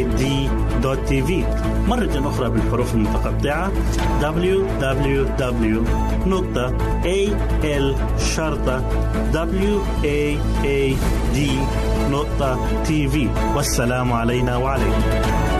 www.al-waad.tv مرة أخرى بالحروف المتقطعة. Www www.al-waad.tv والسلام علينا وعليكم.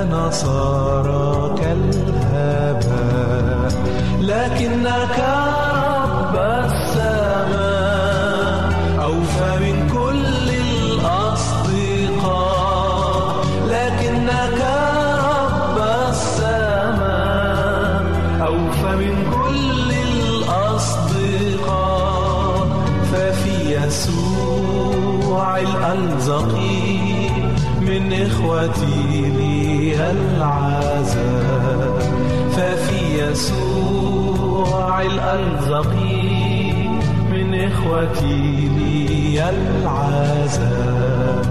الآن يسوع الألزقي من إخوتي لي العزاء.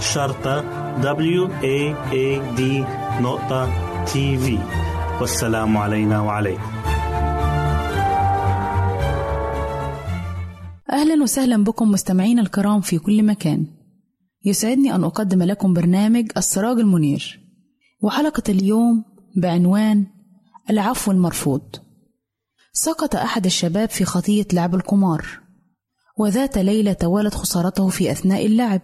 شرطة W A A D نقطة تي في والسلام علينا وعليكم. أهلا وسهلا بكم مستمعين الكرام في كل مكان. يسعدني أن أقدم لكم برنامج السراج المنير. وحلقة اليوم بعنوان العفو المرفوض. سقط أحد الشباب في خطية لعب القمار وذات ليلة توالت خسارته في أثناء اللعب.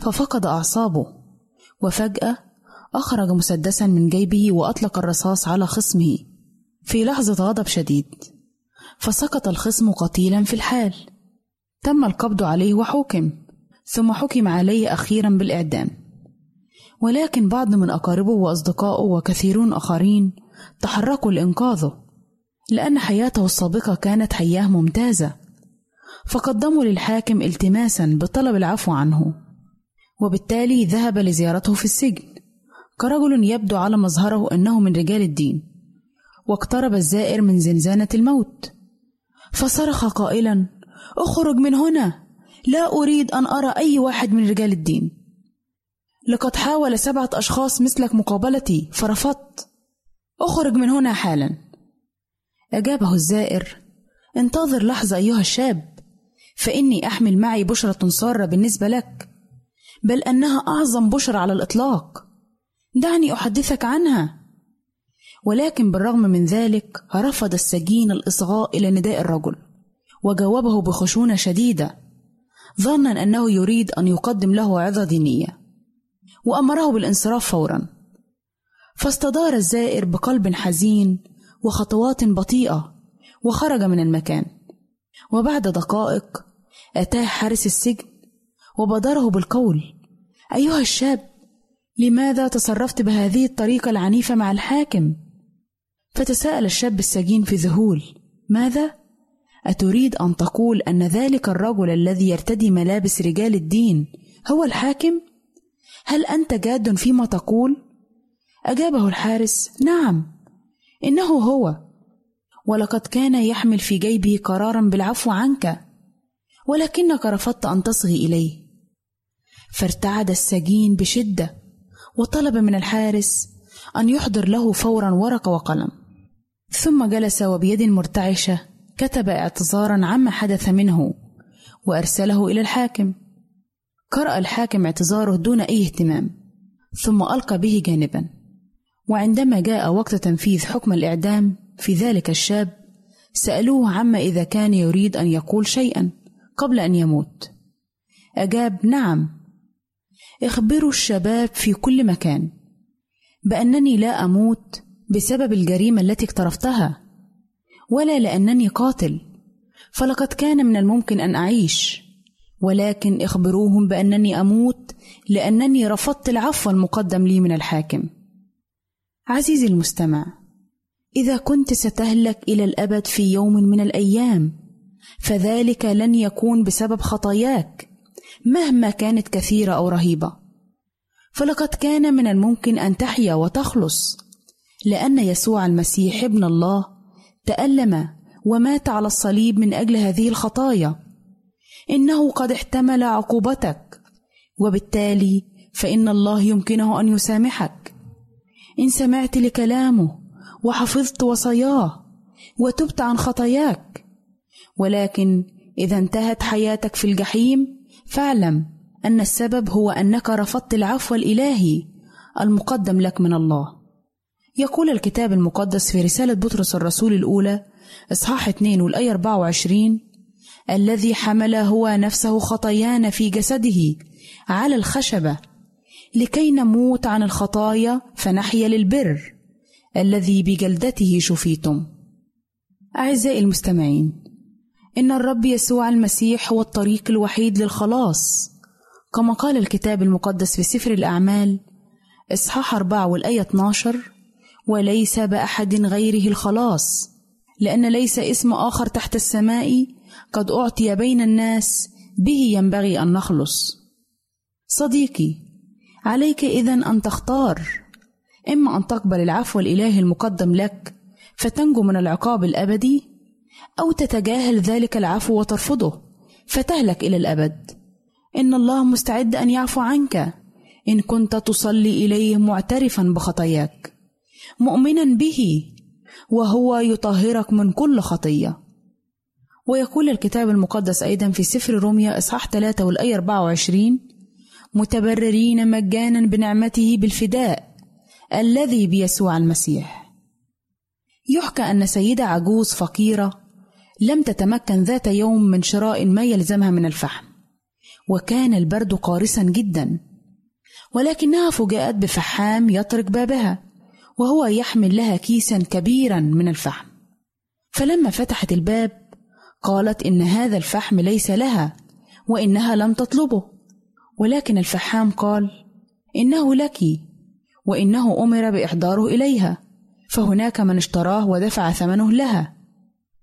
ففقد أعصابه وفجأة أخرج مسدسا من جيبه وأطلق الرصاص على خصمه. في لحظة غضب شديد فسقط الخصم قتيلا في الحال. تم القبض عليه وحكم ثم حكم عليه أخيرا بالإعدام. ولكن بعض من أقاربه وأصدقائه وكثيرون آخرين تحركوا لإنقاذه لأن حياته السابقة كانت حياة ممتازة. فقدموا للحاكم التماسا بطلب العفو عنه. وبالتالي ذهب لزيارته في السجن. كرجل يبدو على مظهره أنه من رجال الدين واقترب الزائر من زنزانة الموت. فصرخ قائلا أخرج من هنا! لا أريد أن أرى أي واحد من رجال الدين. لقد حاول سبعة أشخاص مثلك مقابلتي فرفضت. أخرج من هنا حالا. أجابه الزائر انتظر لحظة أيها الشاب فإني أحمل معي بشرة سارة بالنسبة لك. بل أنها أعظم بشرى على الإطلاق. دعني أحدثك عنها. ولكن بالرغم من ذلك رفض السجين الإصغاء إلى نداء الرجل وجاوبه بخشونة شديدة ظنا أنه يريد أن يقدم له عظة دينية وأمره بالانصراف فورا. فاستدار الزائر بقلب حزين وخطوات بطيئة وخرج من المكان. وبعد دقائق أتاه حارس السجن وبادره بالقول أيها الشاب لماذا تصرفت بهذه الطريقة العنيفة مع الحاكم؟ فتساءل الشاب السجين في ذهول ماذا؟ أتريد أن تقول أن ذلك الرجل الذي يرتدي ملابس رجال الدين هو الحاكم؟ هل أنت جاد فيما تقول؟ أجابه الحارس نعم إنه هو ولقد كان يحمل في جيبه قرارا بالعفو عنك ولكنك رفضت أن تصغي إليه فارتعد السجين بشدة وطلب من الحارس أن يحضر له فورا ورقة وقلم. ثم جلس وبيد مرتعشة كتب اعتذارا عما حدث منه وأرسله إلى الحاكم. قرأ الحاكم اعتذاره دون أي اهتمام ثم ألقى به جانبا. وعندما جاء وقت تنفيذ حكم الإعدام في ذلك الشاب سألوه عما إذا كان يريد أن يقول شيئا قبل أن يموت. أجاب نعم. اخبروا الشباب في كل مكان بأنني لا أموت بسبب الجريمة التي اقترفتها ولا لأنني قاتل فلقد كان من الممكن أن أعيش ولكن اخبروهم بأنني أموت لأنني رفضت العفو المقدم لي من الحاكم. عزيزي المستمع إذا كنت ستهلك إلى الأبد في يوم من الأيام فذلك لن يكون بسبب خطاياك. مهما كانت كثيرة أو رهيبة. فلقد كان من الممكن أن تحيا وتخلص لأن يسوع المسيح ابن الله تألم ومات على الصليب من أجل هذه الخطايا. إنه قد احتمل عقوبتك وبالتالي فإن الله يمكنه أن يسامحك. إن سمعت لكلامه وحفظت وصاياه وتبت عن خطاياك ولكن إذا انتهت حياتك في الجحيم فاعلم أن السبب هو أنك رفضت العفو الإلهي المقدم لك من الله. يقول الكتاب المقدس في رسالة بطرس الرسول الأولى إصحاح 2 والآية 24 الذي حمل هو نفسه خطايانا في جسده على الخشبة لكي نموت عن الخطايا فنحيا للبر الذي بجلدته شفيتم. أعزائي المستمعين إن الرب يسوع المسيح هو الطريق الوحيد للخلاص. كما قال الكتاب المقدس في سفر الأعمال إصحاح أربعة والآية 12 وليس بأحد غيره الخلاص لأن ليس اسم آخر تحت السماء قد أعطي بين الناس به ينبغي أن نخلص. صديقي عليك إذن أن تختار. إما أن تقبل العفو الإلهي المقدم لك فتنجو من العقاب الأبدي أو تتجاهل ذلك العفو وترفضه فتهلك إلى الأبد. إن الله مستعد أن يعفو عنك. إن كنت تصلي إليه معترفا بخطاياك. مؤمنا به. وهو يطهرك من كل خطية. ويقول الكتاب المقدس أيضا في سفر روميا إصحاح 3 والآية 24 متبررين مجانا بنعمته بالفداء الذي بيسوع المسيح. يحكى أن سيدة عجوز فقيرة لم تتمكن ذات يوم من شراء ما يلزمها من الفحم. وكان البرد قارسا جدا. ولكنها فوجئت بفحام يطرق بابها وهو يحمل لها كيسا كبيرا من الفحم. فلما فتحت الباب قالت إن هذا الفحم ليس لها وإنها لم تطلبه. ولكن الفحام قال إنه لك وإنه أمر بإحضاره إليها. فهناك من اشتراه ودفع ثمنه لها.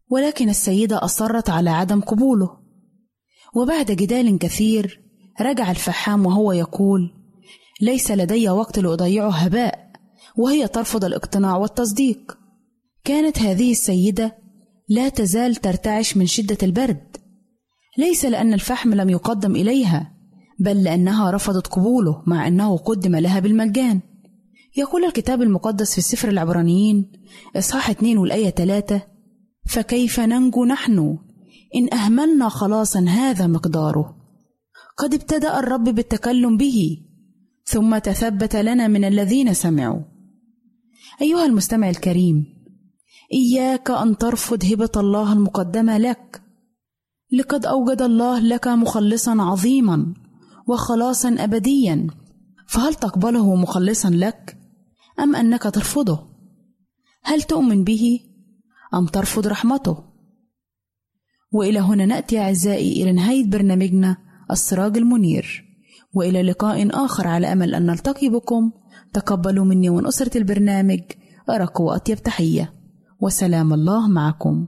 ولكن السيدة أصرت على عدم قبوله. وبعد جدال كثير رجع الفحام وهو يقول ليس لدي وقت لأضيعه هباء وهي ترفض الاقتناع والتصديق. كانت هذه السيدة لا تزال ترتعش من شدة البرد. ليس لأن الفحم لم يقدم إليها بل لأنها رفضت قبوله مع أنه قدم لها بالمجان. يقول الكتاب المقدس في السفر العبرانيين إصحاح 2 والآية 3 فكيف ننجو نحن؟ إن أهملنا خلاصا هذا مقداره. قد ابتدأ الرب بالتكلم به ثم تثبت لنا من الذين سمعوا. أيها المستمع الكريم إياك أن ترفض هبة الله المقدمة لك. لقد أوجد الله لك مخلصا عظيما وخلاصا أبديا. فهل تقبله مخلصا لك أم أنك ترفضه؟ هل تؤمن به؟ أم ترفض رحمته؟ وإلى هنا نأتي أعزائي إلى نهاية برنامجنا السراج المنير وإلى لقاء آخر على أمل أن نلتقي بكم. تقبلوا مني ومن أسرة البرنامج أرق وأطيب تحية. وسلام الله معكم.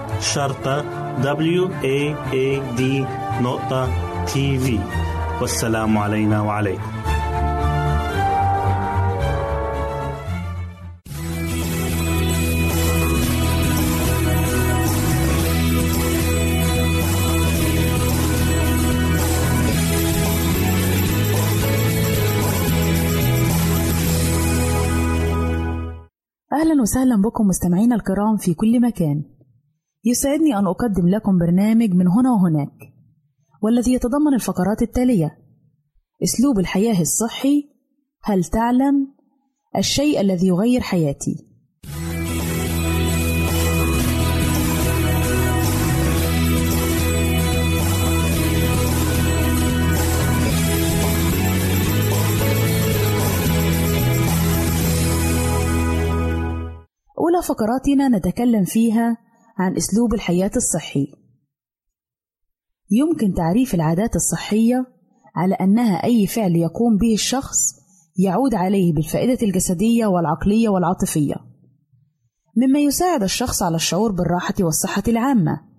شرطة W A A D نقطة TV والسلام علينا وعليكم. أهلا وسهلا بكم مستمعينا الكرام في كل مكان. يسعدني أن أقدم لكم برنامج من هنا وهناك والذي يتضمن الفقرات التالية أسلوب الحياة الصحي هل تعلم الشيء الذي يغير حياتي؟ أولى فقراتنا نتكلم فيها عن أسلوب الحياة الصحي. يمكن تعريف العادات الصحية على أنها أي فعل يقوم به الشخص يعود عليه بالفائدة الجسدية والعقلية والعاطفية، مما يساعد الشخص على الشعور بالراحة والصحة العامة.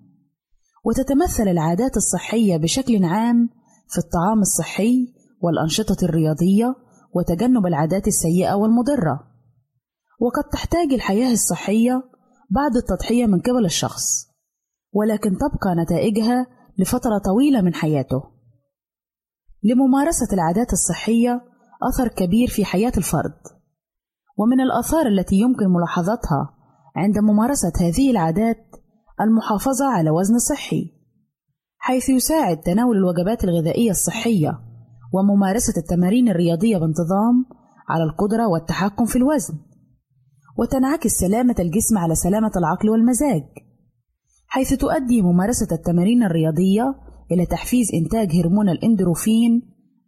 وتتمثل العادات الصحية بشكل عام في الطعام الصحي والأنشطة الرياضية وتجنب العادات السيئة والمضرة. وقد تحتاج الحياة الصحية بعض التضحية من قبل الشخص، ولكن تبقى نتائجها لفترة طويلة من حياته. لممارسة العادات الصحية أثر كبير في حياة الفرد، ومن الآثار التي يمكن ملاحظتها عند ممارسة هذه العادات المحافظة على وزن صحي، حيث يساعد تناول الوجبات الغذائية الصحية وممارسة التمارين الرياضية بانتظام على القدرة والتحكم في الوزن. وتنعكس سلامة الجسم على سلامة العقل والمزاج، حيث تؤدي ممارسة التمارين الرياضية إلى تحفيز إنتاج هرمون الإندروفين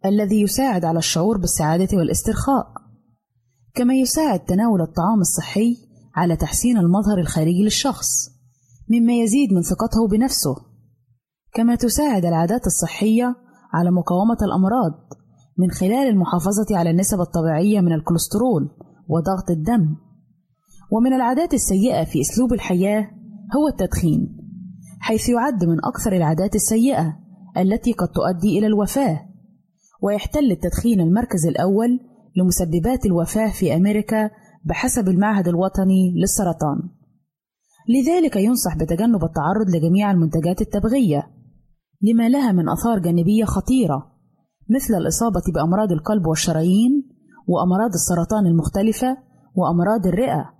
الذي يساعد على الشعور بالسعادة والاسترخاء، كما يساعد تناول الطعام الصحي على تحسين المظهر الخارجي للشخص، مما يزيد من ثقته بنفسه، كما تساعد العادات الصحية على مقاومة الأمراض من خلال المحافظة على النسب الطبيعية من الكوليسترول وضغط الدم. ومن العادات السيئة في أسلوب الحياة هو التدخين، حيث يعد من أكثر العادات السيئة التي قد تؤدي إلى الوفاة، ويحتل التدخين المركز الأول لمسببات الوفاة في أمريكا بحسب المعهد الوطني للسرطان. لذلك ينصح بتجنب التعرض لجميع المنتجات التبغية، لما لها من آثار جانبية خطيرة مثل الإصابة بأمراض القلب والشرايين، وأمراض السرطان المختلفة، وأمراض الرئة.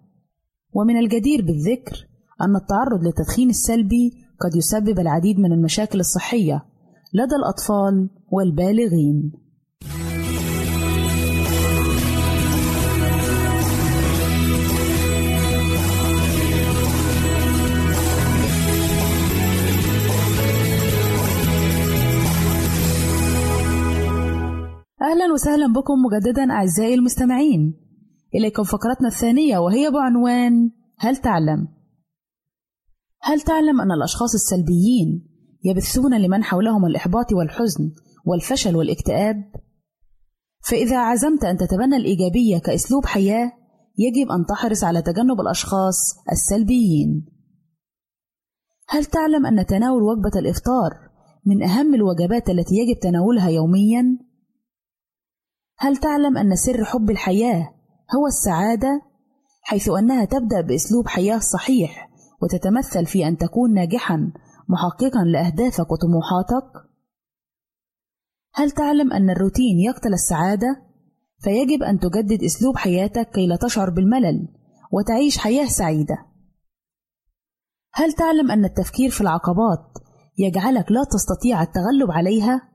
ومن الجدير بالذكر أن التعرض للتدخين السلبي قد يسبب العديد من المشاكل الصحية لدى الأطفال والبالغين. أهلا وسهلا بكم مجددا أعزائي المستمعين إليكم فقرتنا الثانية وهي بعنوان هل تعلم؟ هل تعلم أن الأشخاص السلبيين يبثون لمن حولهم الإحباط والحزن والفشل والاكتئاب؟ فإذا عزمت أن تتبنى الإيجابية كأسلوب حياة يجب أن تحرص على تجنب الأشخاص السلبيين. هل تعلم أن تناول وجبة الإفطار من أهم الوجبات التي يجب تناولها يوميًا؟ هل تعلم أن سر حب الحياة هو السعادة حيث أنها تبدأ بأسلوب حياة صحيح وتتمثل في أن تكون ناجحا محققا لأهدافك وطموحاتك؟ هل تعلم أن الروتين يقتل السعادة؟ فيجب أن تجدد أسلوب حياتك كي لا تشعر بالملل وتعيش حياة سعيدة. هل تعلم أن التفكير في العقبات يجعلك لا تستطيع التغلب عليها؟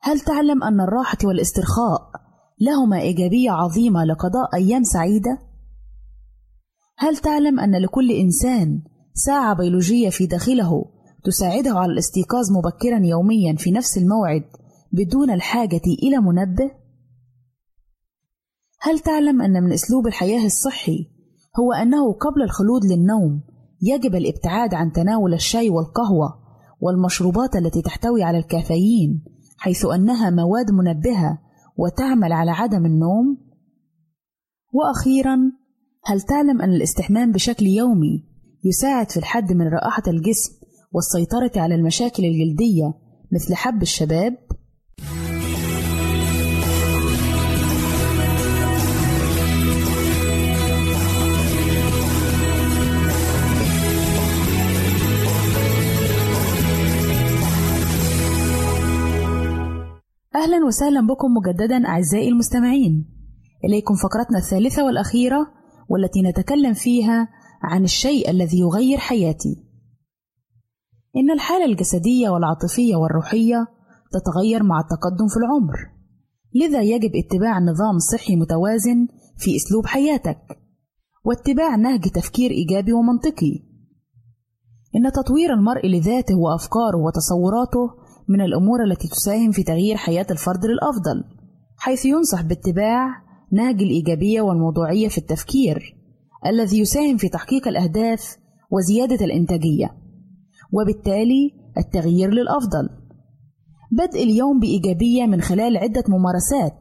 هل تعلم أن الراحة والاسترخاء لهما إيجابية عظيمة لقضاء أيام سعيدة؟ هل تعلم أن لكل إنسان ساعة بيولوجية في داخله تساعده على الاستيقاظ مبكرا يوميا في نفس الموعد بدون الحاجة إلى منبه؟ هل تعلم أن من أسلوب الحياة الصحي هو أنه قبل الخلود للنوم يجب الابتعاد عن تناول الشاي والقهوة والمشروبات التي تحتوي على الكافيين حيث أنها مواد منبهة وتعمل على عدم النوم؟ وأخيرا هل تعلم أن الاستحمام بشكل يومي يساعد في الحد من رائحة الجسم والسيطرة على المشاكل الجلدية مثل حب الشباب؟ أهلا وسهلا بكم مجددا أعزائي المستمعين. إليكم فقرتنا الثالثة والأخيرة والتي نتكلم فيها عن الشيء الذي يغير حياتي. إن الحالة الجسدية والعاطفية والروحية تتغير مع التقدم في العمر. لذا يجب اتباع نظام صحي متوازن في أسلوب حياتك واتباع نهج تفكير إيجابي ومنطقي. إن تطوير المرء لذاته وأفكاره وتصوراته من الأمور التي تساهم في تغيير حياة الفرد للأفضل حيث ينصح باتباع نهج الإيجابية والموضوعية في التفكير الذي يساهم في تحقيق الأهداف وزيادة الإنتاجية وبالتالي التغيير للأفضل. بدء اليوم بإيجابية من خلال عدة ممارسات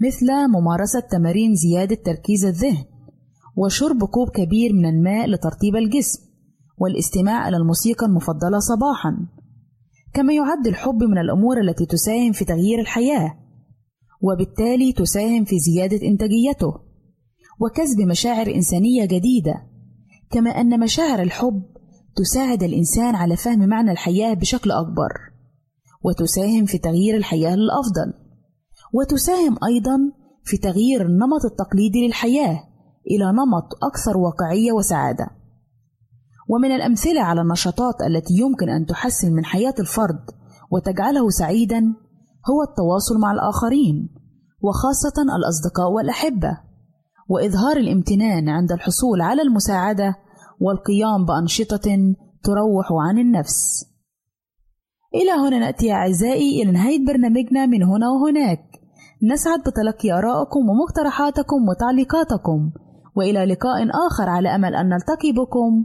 مثل ممارسة تمارين زيادة تركيز الذهن وشرب كوب كبير من الماء لترطيب الجسم والاستماع إلى الموسيقى المفضلة صباحًا. كما يعد الحب من الأمور التي تساهم في تغيير الحياة وبالتالي تساهم في زيادة إنتاجيته وكسب مشاعر إنسانية جديدة كما أن مشاعر الحب تساعد الإنسان على فهم معنى الحياة بشكل أكبر وتساهم في تغيير الحياة للأفضل وتساهم أيضا في تغيير النمط التقليدي للحياة إلى نمط أكثر واقعية وسعادة. ومن الأمثلة على النشاطات التي يمكن أن تحسن من حياة الفرد وتجعله سعيدا هو التواصل مع الآخرين وخاصة الأصدقاء والأحبة وإظهار الامتنان عند الحصول على المساعدة والقيام بأنشطة تروح عن النفس. إلى هنا نأتي أعزائي إلى نهاية برنامجنا من هنا وهناك. نسعد بتلقي آرائكم ومقترحاتكم وتعليقاتكم وإلى لقاء آخر على أمل أن نلتقي بكم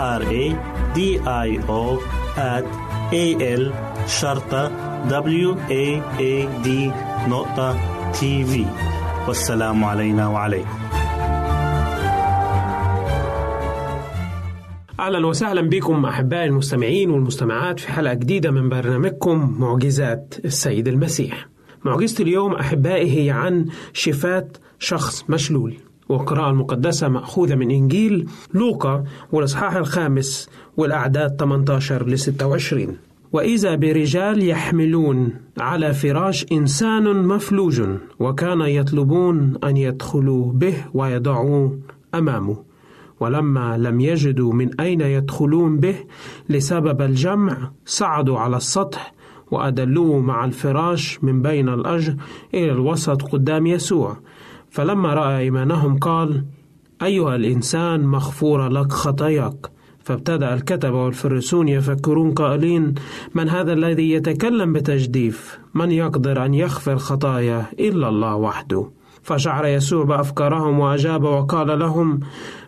R A D I O at A L شرطة W A A D نقطة تي في والسلام علينا وعليكم أهلا وسهلا بكم أحبائي المستمعين والمستمعات في حلقة جديدة من برنامجكم معجزات السيد المسيح. معجزة اليوم أحبائي هي عن شفاة شخص مشلول. والقراءة المقدسة مأخوذة من إنجيل لوقا والإصحاح الخامس والأعداد 18 ل 26 وإذا برجال يحملون على فراش إنسان مفلوج وكان يطلبون أن يدخلوا به ويضعوه أمامه. ولما لم يجدوا من أين يدخلون به لسبب الجمع صعدوا على السطح وأدلوه مع الفراش من بين الأجر إلى الوسط قدام يسوع. فلما رأى إيمانهم قال أيها الإنسان مغفورة لك خطاياك. فابتدأ الكتبة والفرسون يفكرون قائلين من هذا الذي يتكلم بتجديف؟ من يقدر أن يغفر خطايا إلا الله وحده؟ فشعر يسوع بأفكارهم وأجاب وقال لهم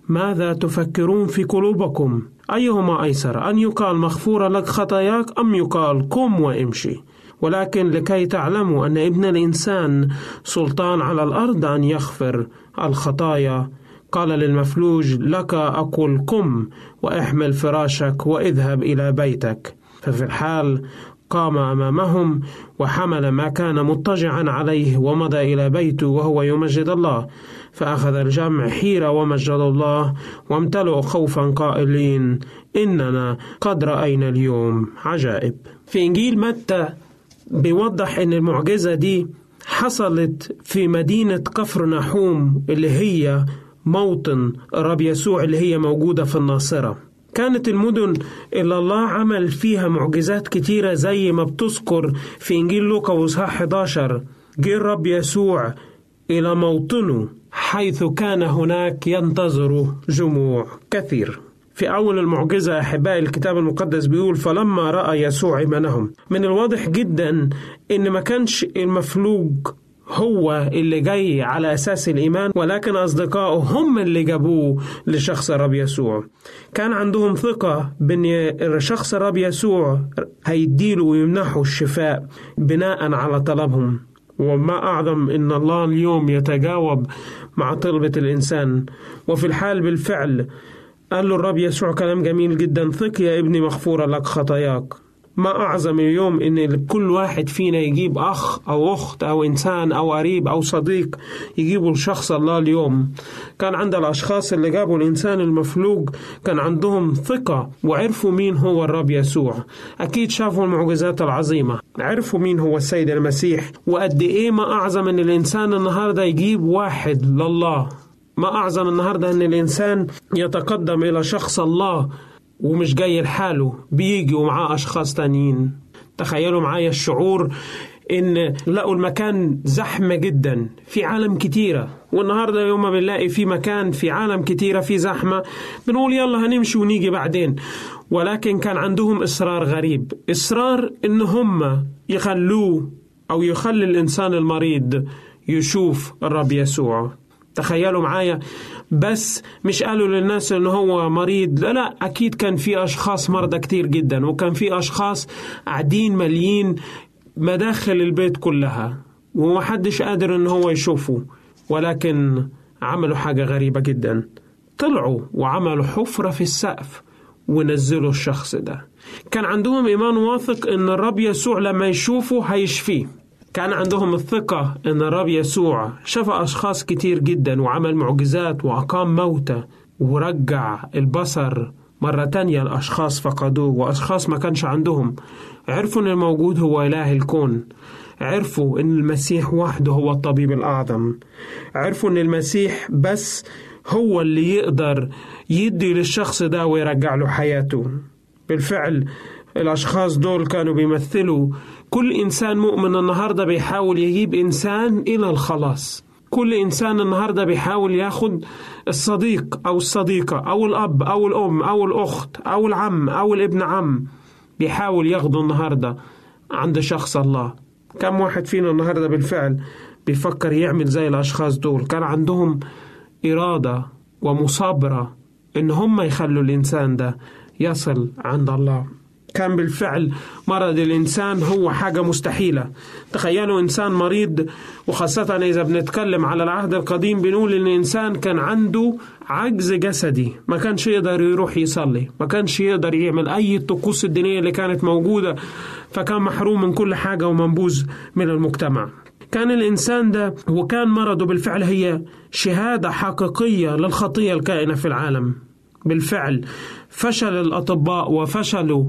ماذا تفكرون في قلوبكم؟ أيهما أيسر أن يقال مغفورة لك خطاياك أم يقال قم وامشي؟ ولكن لكي تعلموا أن ابن الإنسان سلطان على الأرض أن يغفر الخطايا. قال للمفلوج لك أقول قم وأحمل فراشك وإذهب إلى بيتك. ففي الحال قام أمامهم وحمل ما كان مضطجعا عليه ومضى إلى بيته وهو يمجد الله. فأخذ الجمع حيرة ومجد الله وامتلؤوا خوفا قائلين إننا قد رأينا اليوم عجائب. في إنجيل متى بيوضح إن المعجزة دي حصلت في مدينة كفر نحوم اللي هي موطن الرب يسوع اللي هي موجودة في الناصرة. كانت المدن اللي الله عمل فيها معجزات كتيرة زي ما بتذكر في إنجيل لوقا وإصحاح 11 جه الرب يسوع إلى موطنه حيث كان هناك ينتظر جموع كثير. في أول المعجزة أحبائي الكتاب المقدس بيقول فلما رأى يسوع إيمانهم من الواضح جدا إن ما كانش المفلوج هو اللي جاي على أساس الإيمان ولكن أصدقائه هم اللي جابوه لشخص الرب يسوع. كان عندهم ثقة بأن شخص الرب يسوع هيديله ويمنحه الشفاء بناء على طلبهم. وما أعظم إن الله اليوم يتجاوب مع طلبة الإنسان. وفي الحال بالفعل قال له الرب يسوع كلام جميل جدا. ثق يا ابني مغفورة لك خطاياك. ما أعظم اليوم إن كل واحد فينا يجيب أخ أو أخت أو إنسان أو قريب أو صديق يجيبوا لشخص الله اليوم. كان عند الأشخاص اللي جابوا الإنسان المفلوج كان عندهم ثقة وعرفوا مين هو الرب يسوع. أكيد شافوا المعجزات العظيمة. عرفوا مين هو السيد المسيح. وقد إيه ما أعظم إن الإنسان النهاردة يجيب واحد لله. ما أعظم النهاردة إن الإنسان يتقدم إلى شخص الله ومش جاي لحاله بيجي ومعاه أشخاص تانيين. تخيلوا معايا الشعور إن لقوا المكان زحمة جدا في عالم كتيرة. والنهاردة يوم ما بنلاقي في مكان في عالم كتيرة في زحمة بنقول يلا هنمشي ونيجي بعدين. ولكن كان عندهم إصرار غريب. إصرار إن هم يخلوه أو يخلي الإنسان المريض يشوف الرب يسوع. تخيلوا معايا. بس مش قالوا للناس ان هو مريض. لا لا أكيد كان في أشخاص مرضى كتير جدا وكان في أشخاص قاعدين مليين مداخل البيت كلها ومحدش قادر ان هو يشوفه ولكن عملوا حاجة غريبة جدا. طلعوا وعملوا حفرة في السقف ونزلوا الشخص ده. كان عندهم إيمان واثق إن الرب يسوع لما يشوفه هيشفيه. كان عندهم الثقة إن الرب يسوع شفى أشخاص كتير جدا وعمل معجزات وأقام موتى ورجع البصر مرة تانية الأشخاص فقدوه وأشخاص ما كانش عندهم. عرفوا إن الموجود هو إله الكون. عرفوا إن المسيح وحده هو الطبيب الأعظم. عرفوا إن المسيح بس هو اللي يقدر يدي للشخص ده ويرجع له حياته. بالفعل الأشخاص دول كانوا بيمثلوا كل إنسان مؤمن النهاردة بيحاول يجيب إنسان إلى الخلاص. كل إنسان النهاردة بيحاول ياخد الصديق أو الصديقة أو الأب أو الأم أو الأخت أو العم أو الابن عم بيحاول ياخده النهاردة عند شخص الله. كم واحد فينا النهاردة بالفعل بيفكر يعمل زي الأشخاص دول؟ كان عندهم إرادة ومصابرة إن هم يخلوا الإنسان ده يصل عند الله. كان بالفعل مرض الإنسان هو حاجة مستحيلة. تخيلوا إنسان مريض وخاصة إذا بنتكلم على العهد القديم بنقول إن الإنسان كان عنده عجز جسدي ما كانش يقدر يروح يصلي ما كانش يقدر يعمل أي الطقوس الدينية اللي كانت موجودة فكان محروم من كل حاجة ومنبوذ من المجتمع. كان الإنسان ده وكان مرضه بالفعل هي شهادة حقيقية للخطية الكائنة في العالم. بالفعل فشل الأطباء وفشلوا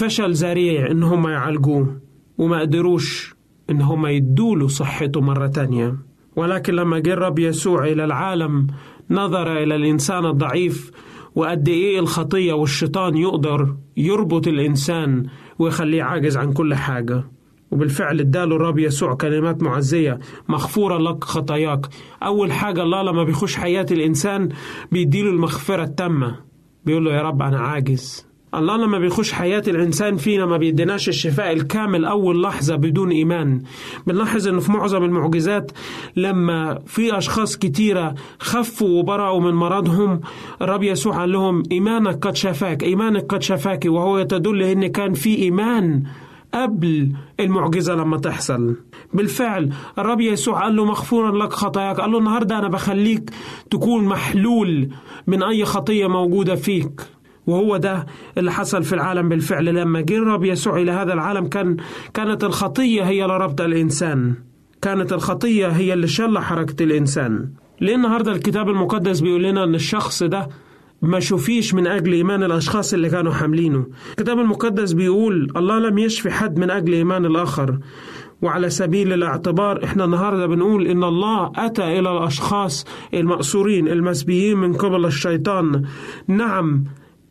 فشل ذريع إن هم يعالجوه وما قدروش إن هم يدوله صحته مرة تانية. ولكن لما جه الرب يسوع إلى العالم نظر إلى الإنسان الضعيف وقد إيه الخطية والشيطان يقدر يربط الإنسان ويخليه عاجز عن كل حاجة. وبالفعل اداله الرب يسوع كلمات معزية مغفورة لك خطاياك. أول حاجة الله لما بيخش حياة الإنسان بيديله المغفرة التامة. بيقول له يا رب أنا عاجز. الله لما بيخش حياة الإنسان فينا ما بيديناش الشفاء الكامل أول لحظة بدون إيمان. بنلاحظ إنه في معظم المعجزات لما في أشخاص كتيرة خفوا وبرأوا من مرضهم الرب يسوع قال لهم إيمانك قد شفاك إيمانك قد شفاك. وهو تدل إن كان في إيمان قبل المعجزة لما تحصل. بالفعل الرب يسوع قال له مغفورا لك خطاياك. قال له النهاردة أنا بخليك تكون محلول من أي خطية موجودة فيك. وهو ده اللي حصل في العالم بالفعل. لما جه الرب يسوع إلى هذا العالم كان كانت الخطية هي اللي ربط الإنسان. كانت الخطية هي اللي شل حركة الإنسان. ليه النهاردة الكتاب المقدس بيقول لنا أن الشخص ده ما شوفيش من أجل إيمان الأشخاص اللي كانوا حاملينه؟ الكتاب المقدس بيقول الله لم يشفي حد من أجل إيمان الآخر. وعلى سبيل الاعتبار إحنا النهارده بنقول إن الله أتى إلى الأشخاص المأسورين المسبيين من قبل الشيطان. نعم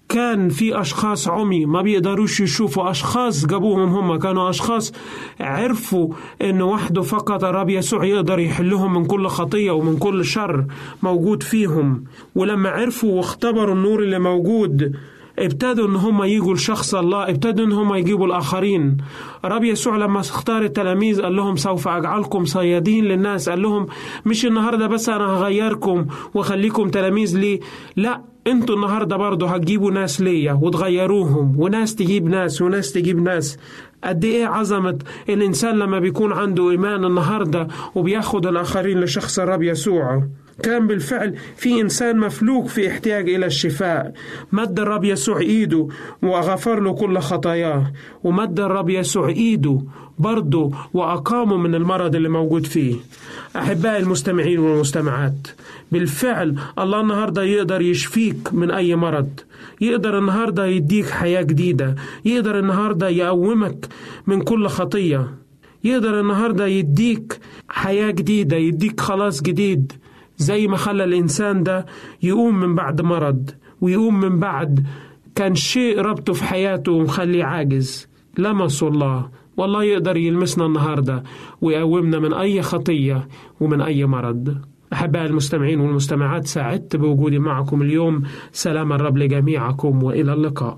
كان في أشخاص عمي ما بيقدروش يشوفوا أشخاص جابوهم هم كانوا أشخاص عرفوا إن وحده فقط الرب يسوع يقدر يحلهم من كل خطية ومن كل شر موجود فيهم. ولما عرفوا واختبروا النور اللي موجود ابتدوا إن هم يجوا لشخص الله ابتدوا إن هم يجيبوا الآخرين. الرب يسوع لما اختار التلاميذ قال لهم سوف أجعلكم صيادين للناس قال لهم مش النهارده بس أنا هغيركم وأخليكم تلاميذ لي لا أنتوا النهارده برضه هتجيبوا ناس ليا وتغيروهم وناس تجيب ناس وناس تجيب ناس. قد إيه عظمة الإنسان لما بيكون عنده إيمان النهارده وبياخد الآخرين لشخص الرب يسوع. كان بالفعل في إنسان مفلوك في احتياج إلى الشفاء. مد الرب يسوع إيده وغفر له كل خطاياه. ومد الرب يسوع إيده برضه وأقامه من المرض اللي موجود فيه. أحبائي المستمعين والمستمعات بالفعل الله النهاردة يقدر يشفيك من أي مرض. يقدر النهاردة يديك حياة جديدة. يقدر النهاردة يقومك من كل خطية. يقدر النهاردة يديك حياة جديدة يديك خلاص جديد. زي ما خلى الإنسان ده يقوم من بعد مرض ويقوم من بعد كان شيء ربطه في حياته ومخليه عاجز. لمسوا الله. والله يقدر يلمسنا النهاردة ويقومنا من أي خطية ومن أي مرض. أحباء المستمعين والمستمعات سعدت بوجودي معكم اليوم. سلام الرب لجميعكم وإلى اللقاء.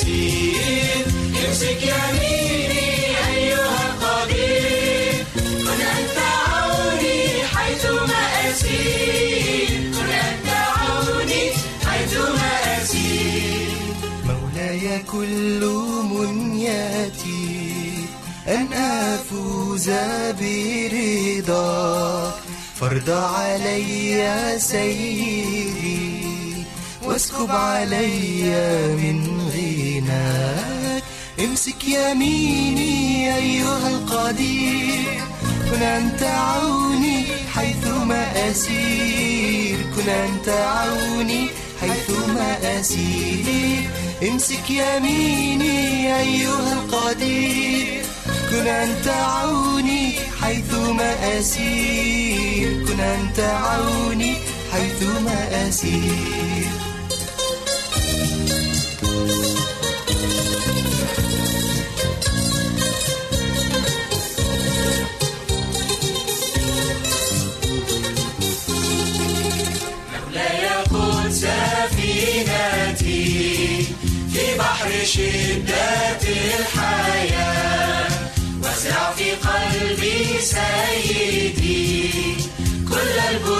أسير امسك يميني أيها القدير. كن أنت عوني حيثما أسير. كن أنت عوني حيثما أسير. مولاي كل منياتي أن أفوز برضاك. فرض علي سيدي واسكب علي من غناك. امسك يميني أيها القدير. كن أنت عوني حيثما أسير. كن أنت عوني حيثما أسير. امسك يميني أيها القدير. كن أنت عوني حيثما أسير. كن أنت عوني حيثما أسير. شدة الحياة. وزع في قلبي سيدي كل البذور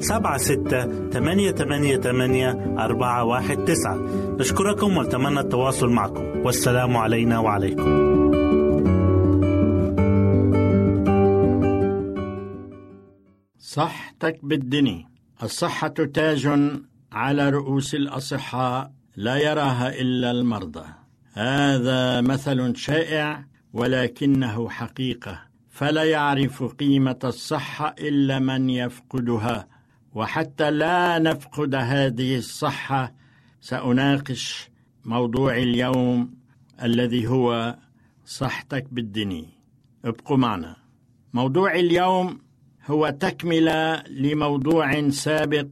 سبعة ستة ثمانية ثمانية ثمانية أربعة واحد تسعة. نشكركم ونتمنى التواصل معكم. والسلام علينا وعليكم. صحتك بالدني. الصحة تاج على رؤوس الأصحاء لا يراها إلا المرضى. هذا مثل شائع ولكنه حقيقة. فلا يعرف قيمة الصحة إلا من يفقدها. وحتى لا نفقد هذه الصحة سأناقش موضوع اليوم الذي هو صحتك بالدني. ابقوا معنا. موضوع اليوم هو تكملة لموضوع سابق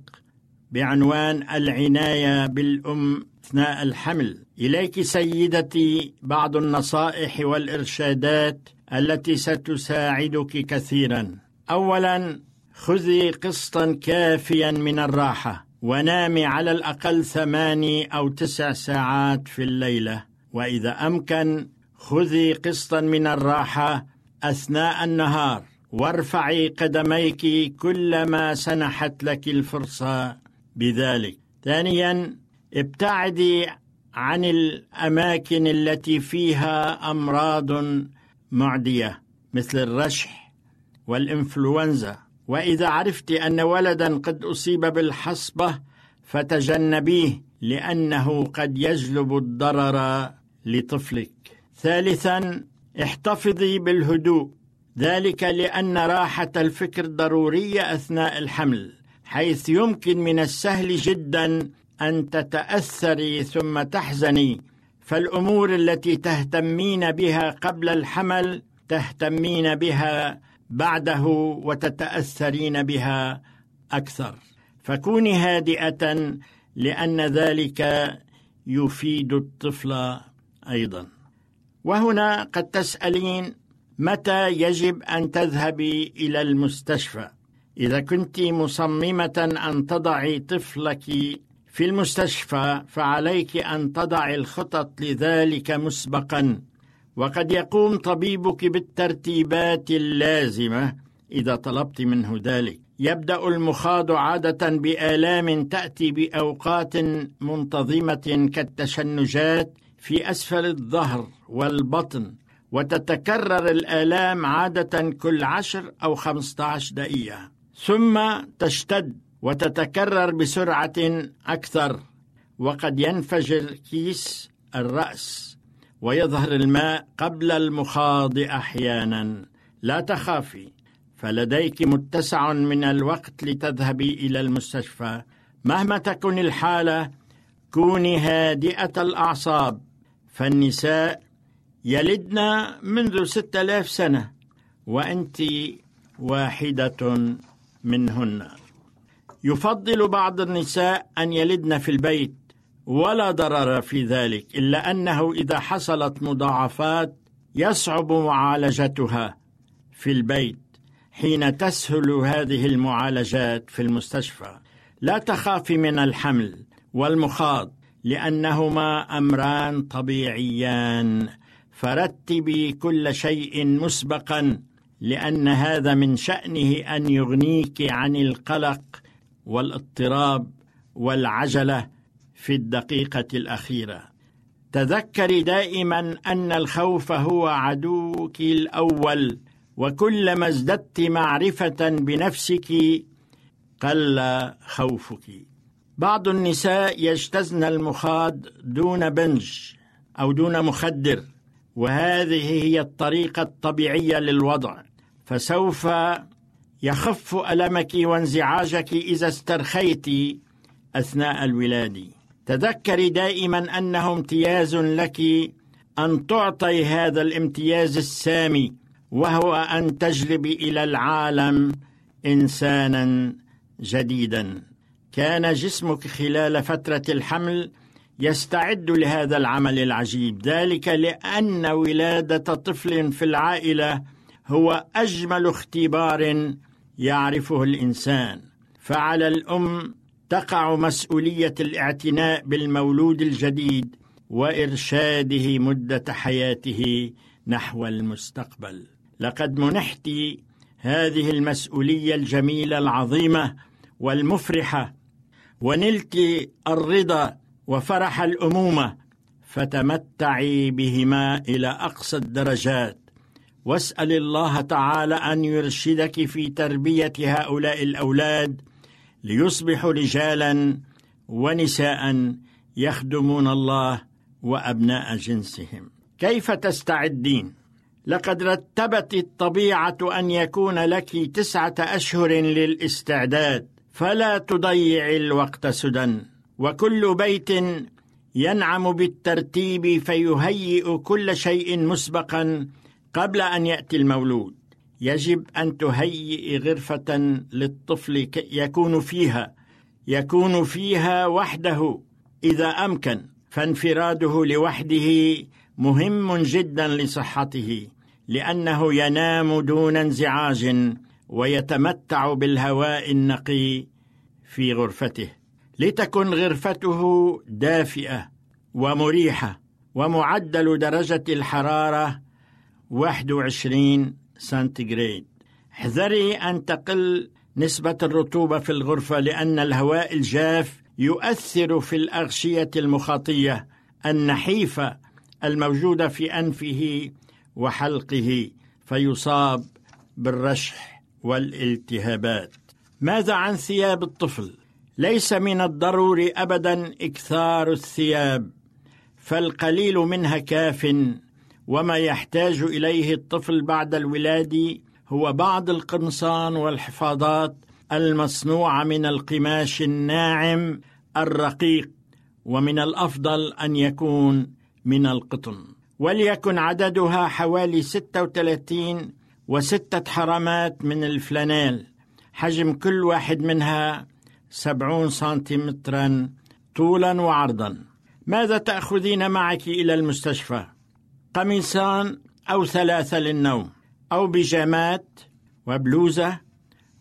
بعنوان العناية بالأم أثناء الحمل. إليك سيدتي بعض النصائح والإرشادات التي ستساعدك كثيرا. أولا خذي قسطا كافيا من الراحة ونامي على الأقل ثماني أو تسع ساعات في الليلة. وإذا أمكن خذي قسطا من الراحة أثناء النهار. وارفعي قدميك كلما سنحت لك الفرصة بذلك. ثانيا ابتعدي عن الأماكن التي فيها أمراض معدية مثل الرشح والإنفلونزا. وإذا عرفت أن ولدا قد أصيب بالحصبة فتجنبيه لأنه قد يجلب الضرر لطفلك. ثالثا احتفظي بالهدوء. ذلك لأن راحة الفكر ضرورية أثناء الحمل حيث يمكن من السهل جدا أن تتأثري ثم تحزني. فالأمور التي تهتمين بها قبل الحمل تهتمين بها بعده وتتأثرين بها أكثر. فكوني هادئة لأن ذلك يفيد الطفل أيضا. وهنا قد تسألين متى يجب أن تذهبي إلى المستشفى؟ إذا كنت مصممة أن تضعي طفلك في المستشفى فعليك أن تضعي الخطط لذلك مسبقا. وقد يقوم طبيبك بالترتيبات اللازمة إذا طلبت منه ذلك. يبدأ المخاض عادة بآلام تأتي بأوقات منتظمة كالتشنجات في أسفل الظهر والبطن وتتكرر الآلام عادة كل عشر أو خمسة عشر دقيقة. ثم تشتد وتتكرر بسرعة أكثر وقد ينفجر كيس الرأس. ويظهر الماء قبل المخاض أحيانا. لا تخافي فلديك متسع من الوقت لتذهبي إلى المستشفى. مهما تكن الحالة كوني هادئة الأعصاب. فالنساء يلدن منذ ستة آلاف سنة وأنت واحدة منهن. يفضل بعض النساء أن يلدن في البيت ولا ضرر في ذلك إلا أنه إذا حصلت مضاعفات يصعب معالجتها في البيت حين تسهل هذه المعالجات في المستشفى. لا تخافي من الحمل والمخاض لأنهما أمران طبيعيان. فرتبي كل شيء مسبقا لأن هذا من شأنه أن يغنيك عن القلق والاضطراب والعجلة في الدقيقة الأخيرة. تذكري دائما أن الخوف هو عدوك الأول وكلما ازددت معرفة بنفسك قل خوفك. بعض النساء يجتزن المخاض دون بنج أو دون مخدر وهذه هي الطريقة الطبيعية للوضع. فسوف يخف ألمك وانزعاجك إذا استرخيت أثناء الولادة. تذكري دائما أنه امتياز لك أن تعطي هذا الامتياز السامي وهو أن تجلبي إلى العالم إنسانا جديدا. كان جسمك خلال فترة الحمل يستعد لهذا العمل العجيب. ذلك لأن ولادة طفل في العائلة هو أجمل اختبار يعرفه الإنسان. فعلى الأم تقع مسؤولية الاعتناء بالمولود الجديد وإرشاده مدة حياته نحو المستقبل. لقد منحت هذه المسؤولية الجميلة العظيمة والمفرحة ونلت الرضا وفرح الأمومة فتمتعي بهما إلى أقصى الدرجات. واسأل الله تعالى أن يرشدك في تربية هؤلاء الأولاد ليصبحوا رجالا ونساء يخدمون الله وأبناء جنسهم. كيف تستعدين؟ لقد رتبت الطبيعة أن يكون لك تسعة أشهر للاستعداد فلا تضيع الوقت سدى وكل بيت ينعم بالترتيب فيهيئ كل شيء مسبقا قبل أن يأتي المولود. يجب أن تهيئ غرفة للطفل يكون فيها يكون فيها وحده إذا أمكن فانفراده لوحده مهم جدا لصحته لأنه ينام دون انزعاج ويتمتع بالهواء النقي في غرفته. لتكن غرفته دافئة ومريحة ومعدل درجة الحرارة 21 سنتيغريد. احذري أن تقل نسبة الرطوبة في الغرفة لأن الهواء الجاف يؤثر في الأغشية المخاطية النحيفة الموجودة في أنفه وحلقه فيصاب بالرشح والالتهابات. ماذا عن ثياب الطفل؟ ليس من الضروري ابدا إكثار الثياب فالقليل منها كاف وما يحتاج إليه الطفل بعد الولاده هو بعض القمصان والحفاضات المصنوعة من القماش الناعم الرقيق ومن الأفضل أن يكون من القطن. وليكن عددها حوالي 36 وستة حرامات من الفلانيل. حجم كل واحد منها سبعون سنتيمترا طولا وعرضا. ماذا تأخذين معك إلى المستشفى؟ قميصان أو ثلاثة للنوم أو بيجامات وبلوزة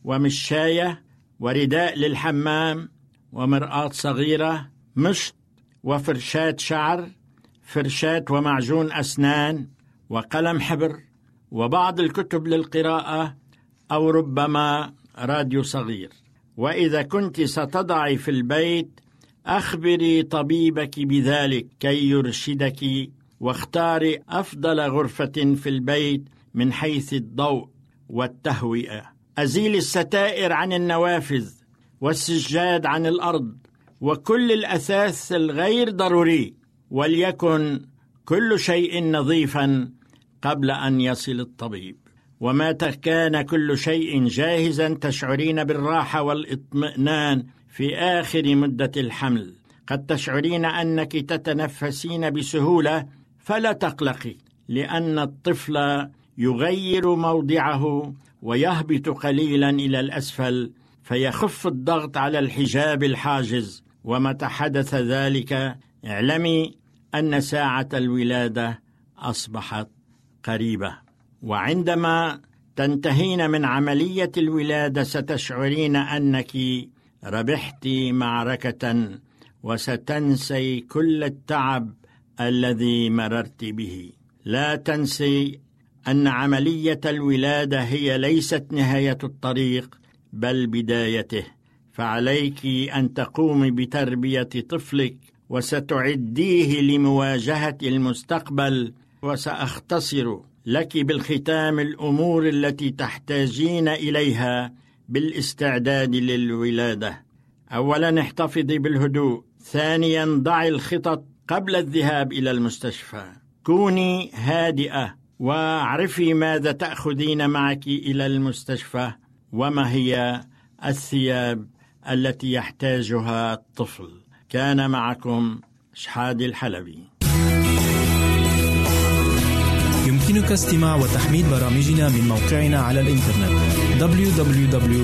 ومشاية ورداء للحمام ومرآة صغيرة مشط وفرشاة شعر فرشاة ومعجون أسنان وقلم حبر وبعض الكتب للقراءة أو ربما راديو صغير. وإذا كنت ستضعي في البيت أخبري طبيبك بذلك كي يرشدك واختاري أفضل غرفة في البيت من حيث الضوء والتهوئة. أزيل الستائر عن النوافذ والسجاد عن الأرض وكل الأثاث الغير ضروري وليكن كل شيء نظيفا قبل أن يصل الطبيب. ومتى كان كل شيء جاهزا تشعرين بالراحة والإطمئنان في آخر مدة الحمل. قد تشعرين أنك تتنفسين بسهولة فلا تقلقي لأن الطفل يغير موضعه ويهبط قليلا إلى الأسفل فيخف الضغط على الحجاب الحاجز. ومتى حدث ذلك اعلمي أن ساعة الولادة أصبحت قريبة. وعندما تنتهين من عملية الولادة ستشعرين أنك ربحت معركة وستنسي كل التعب الذي مررت به. لا تنسي أن عملية الولادة هي ليست نهاية الطريق بل بدايته. فعليك أن تقومي بتربية طفلك وستعديه لمواجهة المستقبل وسأختصر لك بالختام الأمور التي تحتاجين إليها بالاستعداد للولادة. اولا احتفظي بالهدوء ثانيا ضعي الخطط قبل الذهاب إلى المستشفى. كوني هادئة واعرفي ماذا تأخذين معك إلى المستشفى وما هي الثياب التي يحتاجها الطفل. كان معكم شحاد الحلبي. يمكنك استماع وتحميل برامجنا من موقعنا على الإنترنت www.awr.org